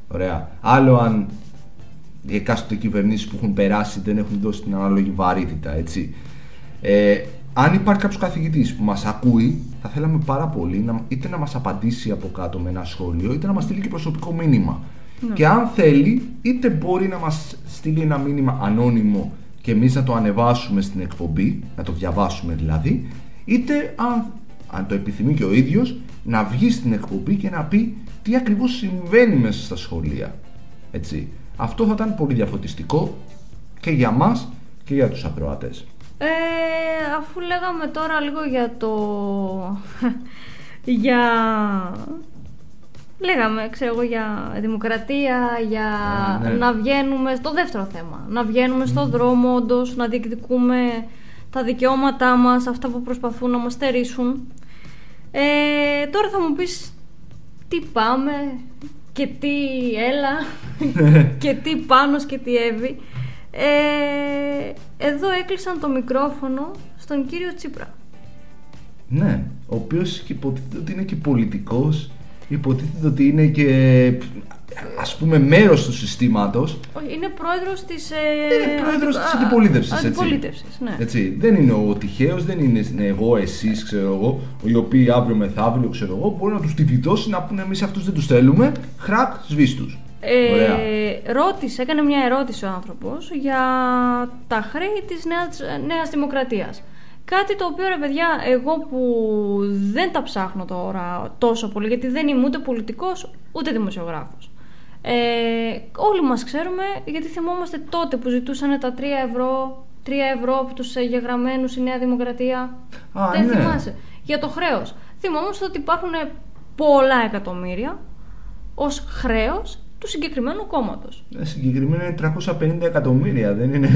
Ωραία. Άλλο αν οι εκάστοτε κυβερνήσεις που έχουν περάσει δεν έχουν δώσει την ανάλογη βαρύτητα, έτσι. Ε, αν υπάρχει κάποιος καθηγητής που μας ακούει, θα θέλαμε πάρα πολύ να, είτε να μας απαντήσει από κάτω με ένα σχόλιο, είτε να μας στείλει και προσωπικό μήνυμα. Και αν θέλει, είτε μπορεί να μας στείλει ένα μήνυμα ανώνυμο και εμείς να το ανεβάσουμε στην εκπομπή, να το διαβάσουμε δηλαδή, είτε αν, αν το επιθυμεί και ο ίδιος, να βγει στην εκπομπή και να πει τι ακριβώς συμβαίνει μέσα στα σχολεία. Έτσι. Αυτό θα ήταν πολύ διαφωτιστικό και για μας και για τους ακροατές. Ε, αφού λέγαμε τώρα λίγο για το... για... Λέγαμε, ξέρω εγώ, για δημοκρατία, για Α, ναι. να βγαίνουμε στο δεύτερο θέμα. Να βγαίνουμε στον δρόμο, όντως, να διεκδικούμε τα δικαιώματά μας, αυτά που προσπαθούν να μας στερήσουν. Ε, τώρα θα μου πεις τι πάμε και τι έλα και τι πάνος και τι έβη. Ε, εδώ έκλεισαν το μικρόφωνο στον κύριο Τσίπρα. Ναι, ο οποίος και υποτίθεται ότι είναι και πολιτικός, υποτίθεται ότι είναι και ας πούμε μέρος του συστήματος. Όχι, Είναι πρόεδρος της... Ε, Είναι πρόεδρος της α- αντιπολίτευσης, έτσι. Αντιπολίτευσης, ναι. Έτσι, δεν είναι ο τυχαίος, δεν είναι ναι, εγώ, εσείς, ξέρω εγώ, οι οποίοι αύριο μεθαύριο, ξέρω εγώ, μπορεί να τους τη βιδώσει να πούνε εμείς αυτούς δεν τους θέλουμε, χρακ, σβήστους. Ωραία. Ε, ρώτησε, έκανε μια ερώτηση ο άνθρωπος για τα χρέη της νέας, νέας δημοκρατίας. Κάτι το οποίο ρε παιδιά, εγώ που δεν τα ψάχνω τώρα τόσο πολύ, γιατί δεν είμαι ούτε πολιτικός ούτε δημοσιογράφος. Ε, όλοι μας ξέρουμε, γιατί θυμόμαστε τότε που ζητούσαν τα 3 ευρώ, 3 ευρώ από τους εγγεγραμμένους η Νέα Δημοκρατία. Α, δεν ναι. θυμάσαι. Για το χρέος. Θυμόμαστε ότι υπάρχουν πολλά εκατομμύρια ως χρέος του συγκεκριμένου κόμματος. Ε, Συγκεκριμένα είναι 350 εκατομμύρια, δεν είναι,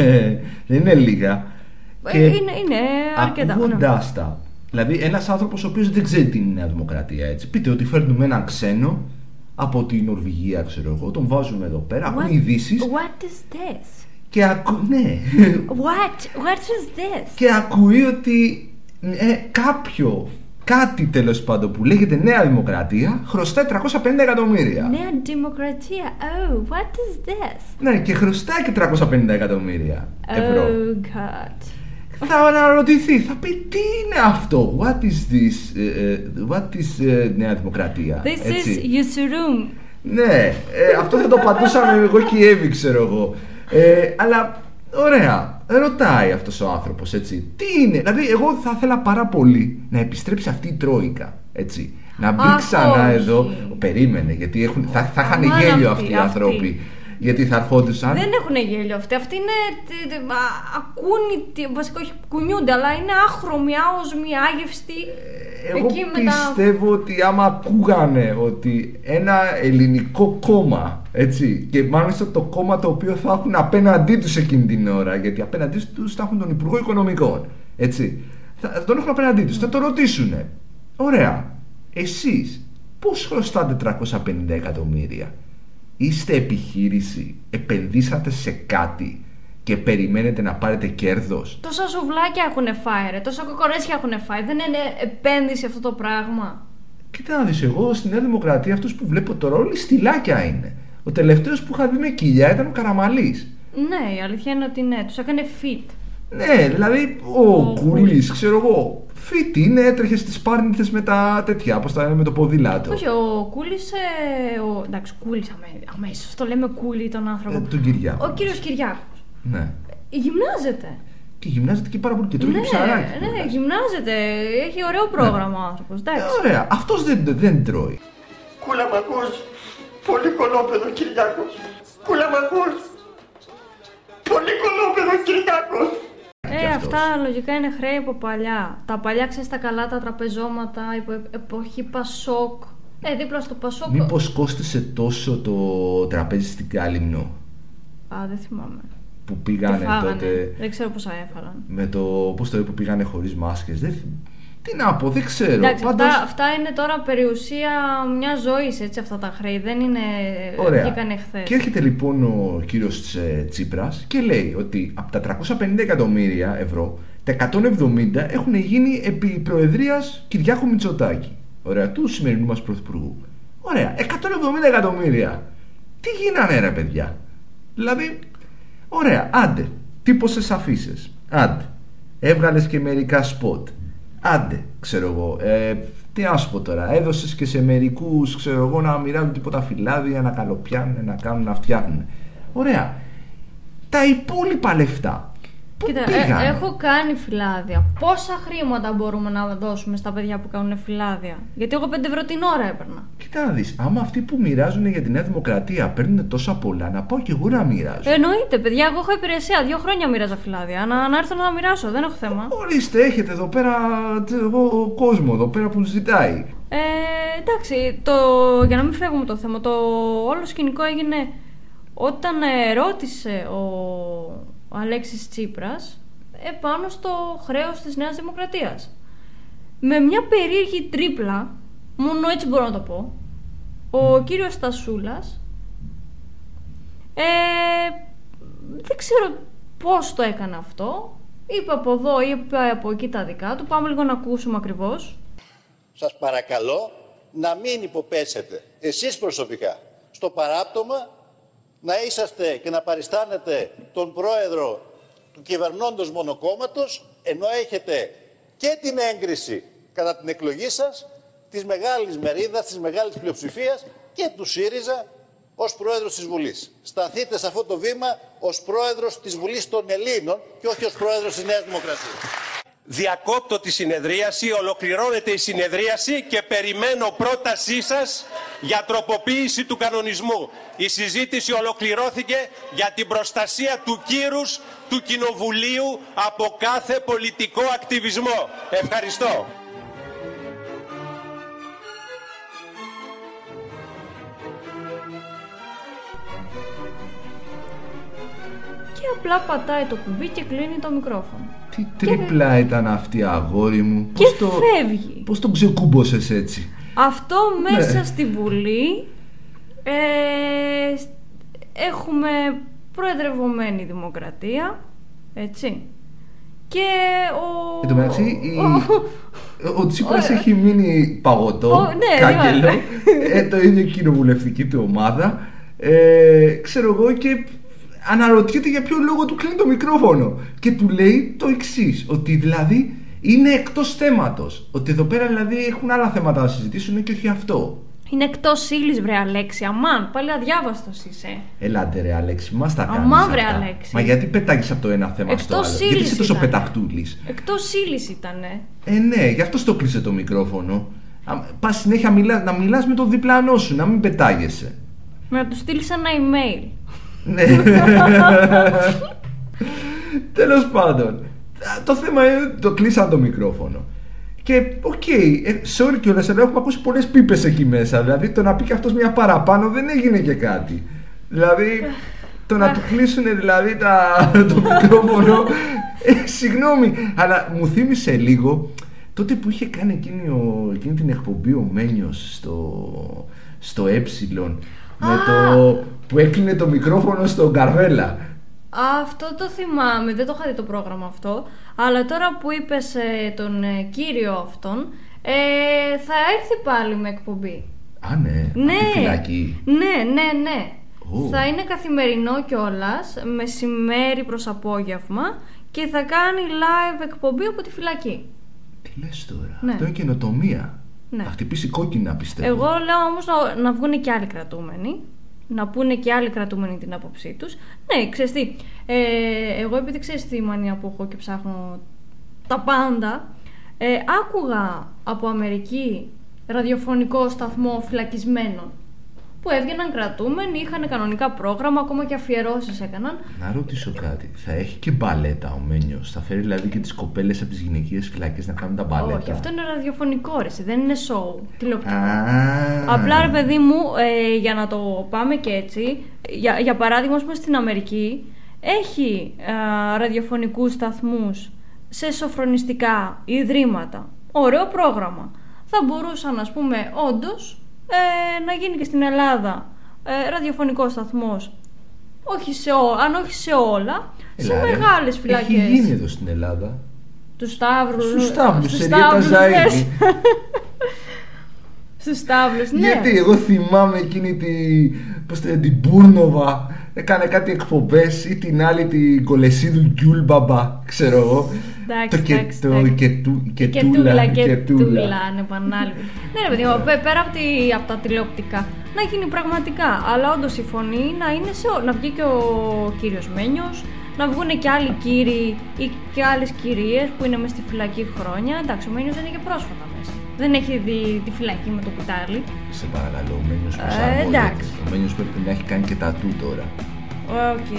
δεν είναι λίγα. Ε, είναι, είναι αρκετά. ναι. Ακούγοντά τα. Δηλαδή, ένας άνθρωπος ο οποίος δεν ξέρει τι είναι η Νέα Δημοκρατία, έτσι. Πείτε ότι φέρνουμε έναν ξένο από την Νορβηγία, ξέρω εγώ, τον βάζουμε εδώ πέρα, ακούν What- ειδήσεις What is this? και ακού... ναι. What? What is this? και ακούει ότι ε, κάποιο, κάτι τέλος πάντων που λέγεται Νέα Δημοκρατία χρωστάει 350 εκατομμύρια. Νέα Δημοκρατία. Oh, what is this? Ναι, και χρωστάει και 350 εκατομμύρια ευρώ. Oh, God. Θα αναρωτηθεί, θα πει τι είναι αυτό, what is this, ε, ε, what is ε, Νέα Δημοκρατία; This έτσι. is Yusurum. Ναι, ε, αυτό θα το πατούσαμε εγώ και η Εύη, ξέρω εγώ. Ε, αλλά, ωραία, ρωτάει αυτός ο άνθρωπος, έτσι. Τι είναι, δηλαδή εγώ θα ήθελα πάρα πολύ να επιστρέψει αυτή η Τρόικα, έτσι. Να μπει Αχ, ξανά όχι. εδώ. Περίμενε, γιατί έχουν, θα, θα είχαν Αμάν γέλιο αυτοί, αυτοί οι αυτοί. άνθρωποι. Γιατί θα ερχόντουσαν. Δεν έχουν γέλιο αυτοί. Αυτοί είναι. τε- τε- α- Ακούνητοι. Βασικά όχι κουνιούνται, αλλά είναι άχρωμοι, άοσμοι, άγευστοι. Εγώ Εκεί με τα- πιστεύω ότι άμα ακούγανε ότι ένα ελληνικό κόμμα, έτσι, και μάλιστα το κόμμα το οποίο θα έχουν απέναντί τους εκείνη την ώρα, γιατί απέναντί τους θα έχουν τον Υπουργό Οικονομικών, έτσι, θα θα τον έχουν απέναντί τους, θα το ρωτήσουνε. Ωραία, εσείς πώς χρωστάτε 350 εκατομμύρια, είστε επιχείρηση, επενδύσατε σε κάτι και περιμένετε να πάρετε κέρδος. Τόσα σουβλάκια έχουν φάει, ρε. Τόσα κοκορέσια έχουν φάει. Δεν είναι επένδυση αυτό το πράγμα. Κοίτα να δεις, εγώ στη Νέα Δημοκρατία αυτούς που βλέπω τώρα όλοι στυλάκια είναι. Ο τελευταίος που είχα δει με κοιλιά ήταν ο Καραμαλής. Ναι, η αλήθεια είναι ότι ναι, τους έκανε fit. Ναι, δηλαδή ο, Ο Κούλης, ξέρω εγώ, φίτη είναι, έτρεχε στις πάρνηθες με τα τέτοια, όπως τα λένε με το ποδήλατο. Όχι, ο Κούλη. Ε, ο... Εντάξει, Κούλη αμέσως. Το λέμε Κούλη τον άνθρωπο. Ε, τον Κυριάκο. Ο κύριος Κυριάκος. Ναι. Γυμνάζεται. Και γυμνάζεται και πάρα πολύ και τρώει ναι, και ψαράκι. ναι, κιόλας. γυμνάζεται. Έχει ωραίο πρόγραμμα ο άνθρωπος. Ε, Εντάξει. ωραία, αυτός δεν, δεν τρώει. Κούλα μ' ακούς. Πολύ κολόπεδο Κυριάκος. Κούλα μ' ακούς. Πολύ κολόπεδο Κυριάκος. Ε, και αυτός. αυτά λογικά είναι χρέη από παλιά. Τα παλιά ξέρεις τα καλά τα τραπεζώματα, υπό εποχή Πασόκ. Ε, δίπλα στο Πασόκ. Μήπως κόστισε τόσο το τραπέζι στην Κάλυμνο; Α, δεν θυμάμαι. που Τι πήγανε φάγανε. τότε Δεν ξέρω πόσα έφαγαν. με το πώς το είπε που πήγανε χωρίς μάσκες. Δεν, τι να πω, δεν ξέρω. Εντάξει, Πάντως, αυτά, αυτά είναι τώρα περιουσία μια ζωής, έτσι αυτά τα χρέη. Δεν είναι. Ωραία. Βγήκανε χθες. Και έρχεται λοιπόν ο κύριος ε, Τσίπρας και λέει ότι από τα 350 εκατομμύρια ευρώ, τα 170 έχουν γίνει επί προεδρίας Κυριάκου Μητσοτάκη. Ωραία, του σημερινού μας πρωθυπουργού. Ωραία, 170 εκατομμύρια. Τι γίνανε ρε παιδιά; Δηλαδή, ωραία, άντε, τύπωσες αφήσει. Άντε, έβγαλες και μερικά σποτ. Άντε, ξέρω εγώ. Ε, τι να σου πω τώρα, έδωσες και σε μερικούς, ξέρω εγώ, να μοιράζουν τίποτα φυλάδια, να καλοπιάνουν, να κάνουν, να φτιάχνουν. Ωραία. Τα υπόλοιπα λεφτά. Πού Κοίτα, πήγαν. ε, έχω κάνει φυλάδια. Πόσα χρήματα μπορούμε να δώσουμε στα παιδιά που κάνουν φυλάδια; Γιατί εγώ 5 ευρώ την ώρα έπαιρνα. Κοίτα να δεις, άμα αυτοί που μοιράζουν για τη Νέα Δημοκρατία παίρνουν τόσα πολλά, να πάω κι εγώ να μοιράζω. Εννοείται, παιδιά, εγώ έχω υπηρεσία. Δύο χρόνια μοίραζα φυλάδια. Να, να έρθω να τα μοιράσω, δεν έχω θέμα. Ορίστε, έχετε εδώ πέρα ξέρω εγώ, κόσμο εδώ πέρα που ζητάει. Ε, εντάξει, το, για να μην φεύγουμε το θέμα, το όλο σκηνικό έγινε όταν ε, ρώτησε ο, ο Αλέξης Τσίπρας επάνω στο χρέος της Νέας Δημοκρατίας. Με μια περίεργη τρίπλα, μόνο έτσι μπορώ να το πω, ο κύριος Στασούλας ε, δεν ξέρω πώς το έκανε αυτό. Είπε από εδώ, είπε από εκεί τα δικά του. Πάμε λίγο να ακούσουμε ακριβώς. σας παρακαλώ να μην υποπέσετε εσείς προσωπικά στο παράπτωμα να είσαστε και να παριστάνετε τον πρόεδρο του κυβερνώντος μονοκόμματος ενώ έχετε και την έγκριση κατά την εκλογή σας της μεγάλης μερίδας, της μεγάλης πλειοψηφίας και του ΣΥΡΙΖΑ ως πρόεδρος της Βουλής. Σταθείτε σε αυτό το βήμα ως πρόεδρος της Βουλής των Ελλήνων και όχι ως πρόεδρος της Νέας Δημοκρατίας. Διακόπτω τη συνεδρίαση, ολοκληρώνεται η συνεδρίαση και περιμένω πρότασή σας για τροποποίηση του κανονισμού. Η συζήτηση ολοκληρώθηκε για την προστασία του κύρους του Κοινοβουλίου από κάθε πολιτικό ακτιβισμό. Ευχαριστώ. Και απλά πατάει το κουμπί και κλείνει το μικρόφωνο. Τι τρίπλα ήταν αυτή αγόρι μου. Και Πώς το, φεύγει. πώς τον ξεκούμποσες έτσι. Αυτό Ναι. μέσα στη Βουλή ε, σ- έχουμε προεδρευομένη δημοκρατία, έτσι. Και ο... Εν τω μεταξύ, η- ο- ο Τσίπρας ο- έχει μείνει παγωτό, Ο- ναι, κάγκελο, ναι. ε, το ίδιο η κοινοβουλευτική του ομάδα. Ε, ξέρω εγώ και αναρωτιέται για ποιο λόγο του κλείνει το μικρόφωνο. Και του λέει το εξής, ότι δηλαδή είναι εκτός θέματος. Ότι εδώ πέρα δηλαδή έχουν άλλα θέματα να συζητήσουν και όχι αυτό. Είναι εκτός ύλης, βρε Αλέξη. Αμάν, πάλι αδιάβαστος είσαι. Ελάτε ρε Αλέξη, μας τα κάνεις Αμά, βρε, αυτά. Αλέξη. Μα γιατί πετάγεις από το ένα θέμα στο Εκτός άλλο; Γιατί ύλης είσαι τόσο ήταν. πεταχτούλης; Εκτός ύλης ήτανε. Ε, ναι, γι' αυτό στο κλείσε το μικρόφωνο. Πας συνέχεια μιλά, να μιλάς με τον διπλανό σου, να μην πετάγεσαι. Να του στείλεις ένα email. Ναι. Τέλος πάντων. Α, Το θέμα είναι το κλείσαν το μικρόφωνο. Και οκ, ε, sorry κιόλας, αλλά έχουμε ακούσει πολλές πίπες εκεί μέσα. Δηλαδή το να πει και αυτός μια παραπάνω δεν έγινε και κάτι. Δηλαδή το να του κλείσουν δηλαδή τα, το μικρόφωνο. Ε, συγγνώμη, αλλά μου θύμισε λίγο τότε που είχε κάνει εκείνη, ο, εκείνη την εκπομπή ο Μένιος στο, στο Ε με το που έκλεινε το μικρόφωνο στον Καρβέλα. Αυτό το θυμάμαι, δεν το είχα δει το πρόγραμμα αυτό. Αλλά τώρα που είπες ε, τον ε, κύριο αυτόν, ε, θα έρθει πάλι με εκπομπή. Α, ναι, απ' Ναι, τη φυλακή. ναι, ναι, ναι. Ω. Θα είναι καθημερινό κιόλας, μεσημέρι προς απόγευμα και θα κάνει live εκπομπή από τη φυλακή. Τι λες τώρα, Ναι. αυτό είναι καινοτομία. Ναι. Θα χτυπήσει κόκκινα πιστεύω. Εγώ λέω όμως να, να βγουν και άλλοι κρατούμενοι. Να πούνε και άλλοι κρατούμενοι την άποψή τους. Ναι, ξέρεις τι. Ε, εγώ επειδή ξέρεις τη μανία που έχω και ψάχνω τα πάντα. Ε, άκουγα από Αμερική ραδιοφωνικό σταθμό φυλακισμένων. Που έβγαιναν κρατούμενοι, είχαν κανονικά πρόγραμμα, ακόμα και αφιερώσεις έκαναν. Να ρωτήσω κάτι. Θα έχει και μπαλέτα ο Μένιος; Θα φέρει δηλαδή και τις κοπέλες από τις γυναικείες φυλακές να κάνουν τα μπαλέτα; Όχι, αυτό είναι ραδιοφωνικό ρε, εσύ, δεν είναι show, τηλεοπτικό. Α, Απλά ρε παιδί μου, ε, για να το πάμε και έτσι, για, για παράδειγμα, ας πούμε, στην Αμερική έχει α, ραδιοφωνικούς σταθμούς σε σοφρονιστικά ιδρύματα. Ωραίο πρόγραμμα. Θα μπορούσαν, ας πούμε, όντως, ε, να γίνει και στην Ελλάδα ε, ραδιοφωνικός σταθμός. Όχι σε ό, αν όχι σε όλα, σε Έλα, ρε. μεγάλες φυλακές. Έχει γίνει εδώ στην Ελλάδα. Τους Σταύρους. Στους Σταύρους, στους σε Ριέτα Σταύρους, Ζαΐδη. λες. Στους Σταύρους, ναι. Γιατί εγώ θυμάμαι εκείνη τη, πώς το λένε, την Μπούρνοβα έκανε κάτι εκπομπές ή την άλλη την Κολεσίδου Γκιούλμπαμπα, ξέρω εγώ. Εντάξει, το και, εντάξει, το εντάξει. και, του, και, και τούλα, τούλα και και τούλα. τούλα, ανεπανάληπτη. ναι, ρε παιδί μου, πέ- πέρα από, τη- από τα τηλεοπτικά, να γίνει πραγματικά. Αλλά όντως η φωνή να είναι σε ό, Να βγει και ο κύριος Μένιος, να βγουν και άλλοι κύριοι ή και άλλες κυρίες που είναι μέσα στη φυλακή χρόνια. Εντάξει, ο Μένιος δεν είναι και πρόσφατα μέσα. Δεν έχει δει τη φυλακή με το κουτάλι. Σε παρακαλώ, ο Μένιος Ε, προσαρμόζεται. εντάξει. Ο Μένιος πρέπει να έχει κάνει και τατού τώρα. Οκ.